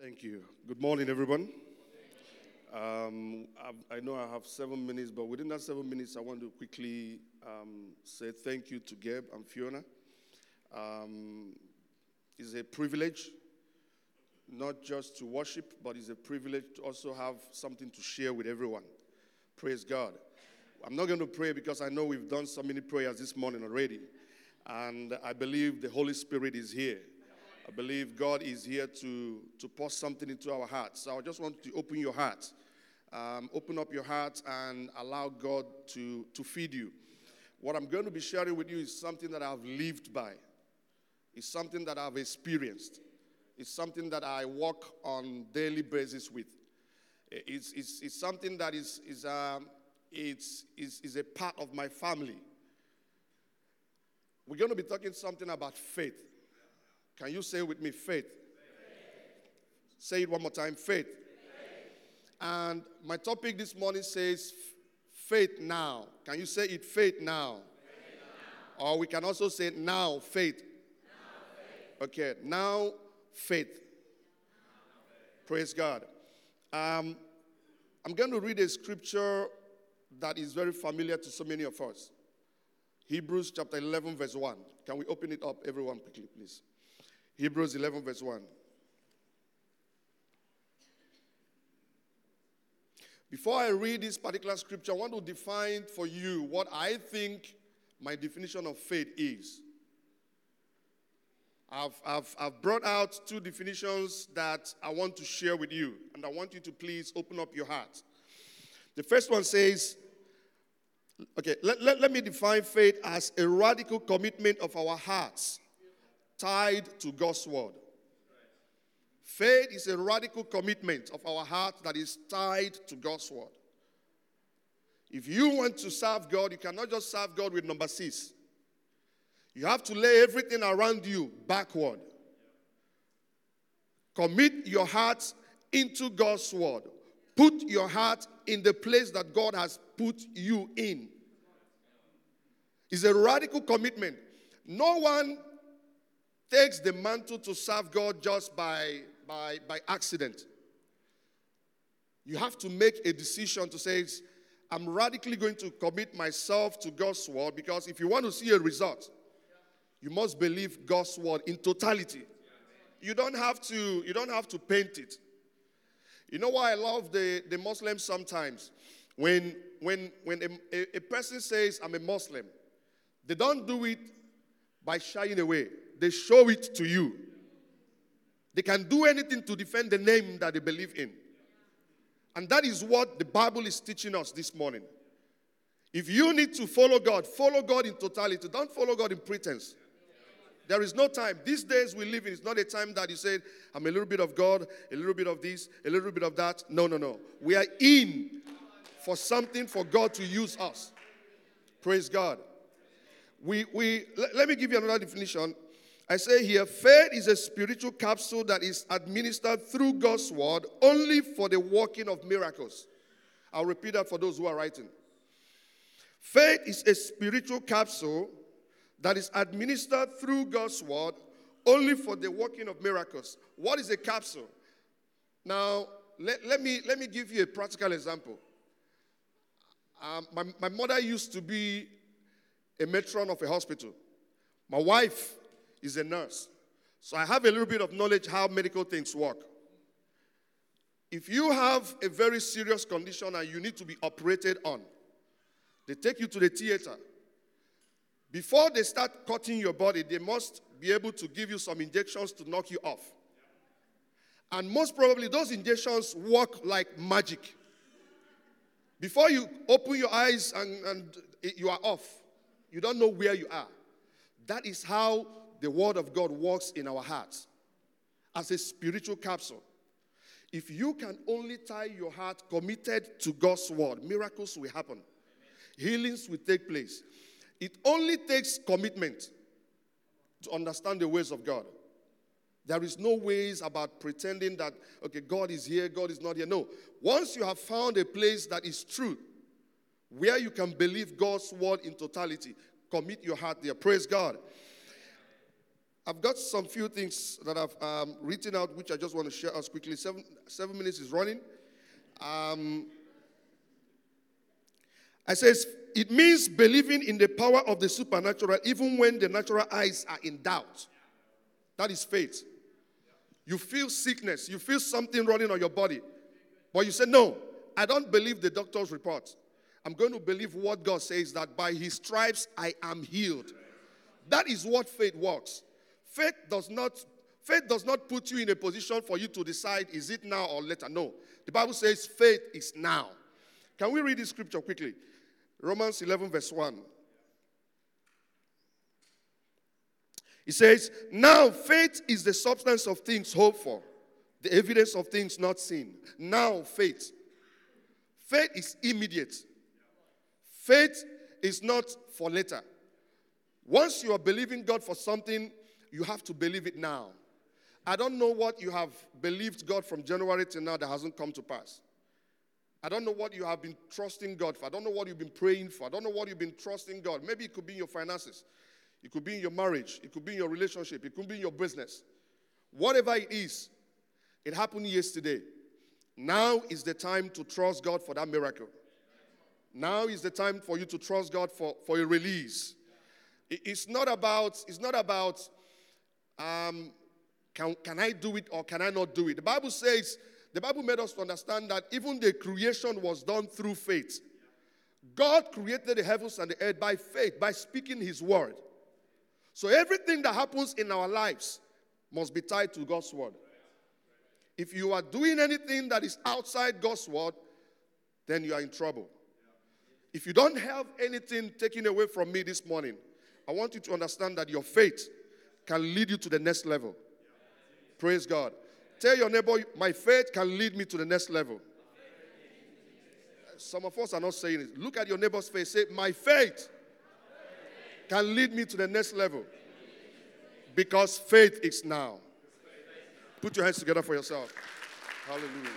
Thank you. Good morning, everyone. Um, I, I know I have seven minutes, but within that seven minutes, I want to quickly um, say thank you to Gabe and Fiona. Um, it's a privilege not just to worship, but it's a privilege to also have something to share with everyone. Praise God. I'm not going to pray because I know we've done so many prayers this morning already. And I believe the Holy Spirit is here. I believe God is here to, to pour something into our hearts. So I just want to open your heart. Um, open up your heart and allow God to, to feed you. What I'm going to be sharing with you is something that I've lived by, it's something that I've experienced, it's something that I walk on daily basis with. It's, it's, it's something that is, is, um, it's, is, is a part of my family. We're going to be talking something about faith. Can you say with me, faith? faith. Say it one more time, faith. faith. And my topic this morning says faith now. Can you say it, faith now? Faith now. Or we can also say now, faith. Now, faith. Okay, now, faith. Praise God. Um, I'm going to read a scripture that is very familiar to so many of us. Hebrews chapter 11, verse 1. Can we open it up, everyone, quickly, please? Hebrews 11, verse 1. Before I read this particular scripture, I want to define for you what I think my definition of faith is. I've, I've, I've brought out two definitions that I want to share with you, and I want you to please open up your heart. The first one says, okay, let, let, let me define faith as a radical commitment of our hearts tied to God's word. Faith is a radical commitment of our heart that is tied to God's word. If you want to serve God, you cannot just serve God with number six. You have to lay everything around you backward. Commit your heart into God's word. Put your heart in the place that God has put you in. It's a radical commitment. No one takes the mantle to serve God just by, by, by accident. You have to make a decision to say, I'm radically going to commit myself to God's word because if you want to see a result, you must believe God's word in totality. You don't have to, you don't have to paint it. You know why I love the, the Muslims sometimes? When, when, when a, a person says, I'm a Muslim, they don't do it by shying away they show it to you. They can do anything to defend the name that they believe in. And that is what the Bible is teaching us this morning. If you need to follow God, follow God in totality. Don't follow God in pretense. There is no time. These days we live in, it's not a time that you said, I'm a little bit of God, a little bit of this, a little bit of that. No, no, no. We are in for something for God to use us. Praise God. We, we, let me give you another definition. I say here, faith is a spiritual capsule that is administered through God's word only for the working of miracles. I'll repeat that for those who are writing. Faith is a spiritual capsule that is administered through God's word only for the working of miracles. What is a capsule? Now, let, let, me, let me give you a practical example. Um, my, my mother used to be a matron of a hospital. My wife is a nurse. So I have a little bit of knowledge how medical things work. If you have a very serious condition and you need to be operated on, they take you to the theater. Before they start cutting your body, they must be able to give you some injections to knock you off. And most probably, those injections work like magic. Before you open your eyes and, and you are off, you don't know where you are. That is how the Word of God works in our hearts as a spiritual capsule. If you can only tie your heart committed to God's Word, miracles will happen, healings will take place. It only takes commitment to understand the ways of God. There is no ways about pretending that, okay, God is here, God is not here. No. Once you have found a place that is true, where you can believe God's word in totality, commit your heart there. Praise God. I've got some few things that I've um, written out, which I just want to share us quickly. Seven, seven minutes is running. Um, I says it means believing in the power of the supernatural, even when the natural eyes are in doubt. That is faith. You feel sickness, you feel something running on your body, but you say, No, I don't believe the doctor's report. I'm going to believe what God says that by his stripes I am healed. That is what faith works. Faith does not faith does not put you in a position for you to decide is it now or later. No. The Bible says faith is now. Can we read this scripture quickly? Romans 11 verse 1. It says, Now faith is the substance of things hoped for, the evidence of things not seen. Now faith. Faith is immediate. Faith is not for later. Once you are believing God for something, you have to believe it now. I don't know what you have believed God from January till now that hasn't come to pass. I don't know what you have been trusting God for. I don't know what you've been praying for. I don't know what you've been trusting God. Maybe it could be in your finances. It could be in your marriage. It could be in your relationship. It could be in your business. Whatever it is, it happened yesterday. Now is the time to trust God for that miracle. Now is the time for you to trust God for, for a release. It's not about, it's not about um, can, can I do it or can I not do it? The Bible says, the Bible made us to understand that even the creation was done through faith. God created the heavens and the earth by faith, by speaking His word. So everything that happens in our lives must be tied to God's word. If you are doing anything that is outside God's word, then you are in trouble. If you don't have anything taken away from me this morning, I want you to understand that your faith can lead you to the next level. Praise God. Tell your neighbor, my faith can lead me to the next level. Some of us are not saying it. Look at your neighbor's face. Say, My faith can lead me to the next level. Because faith is now. Put your hands together for yourself. Hallelujah.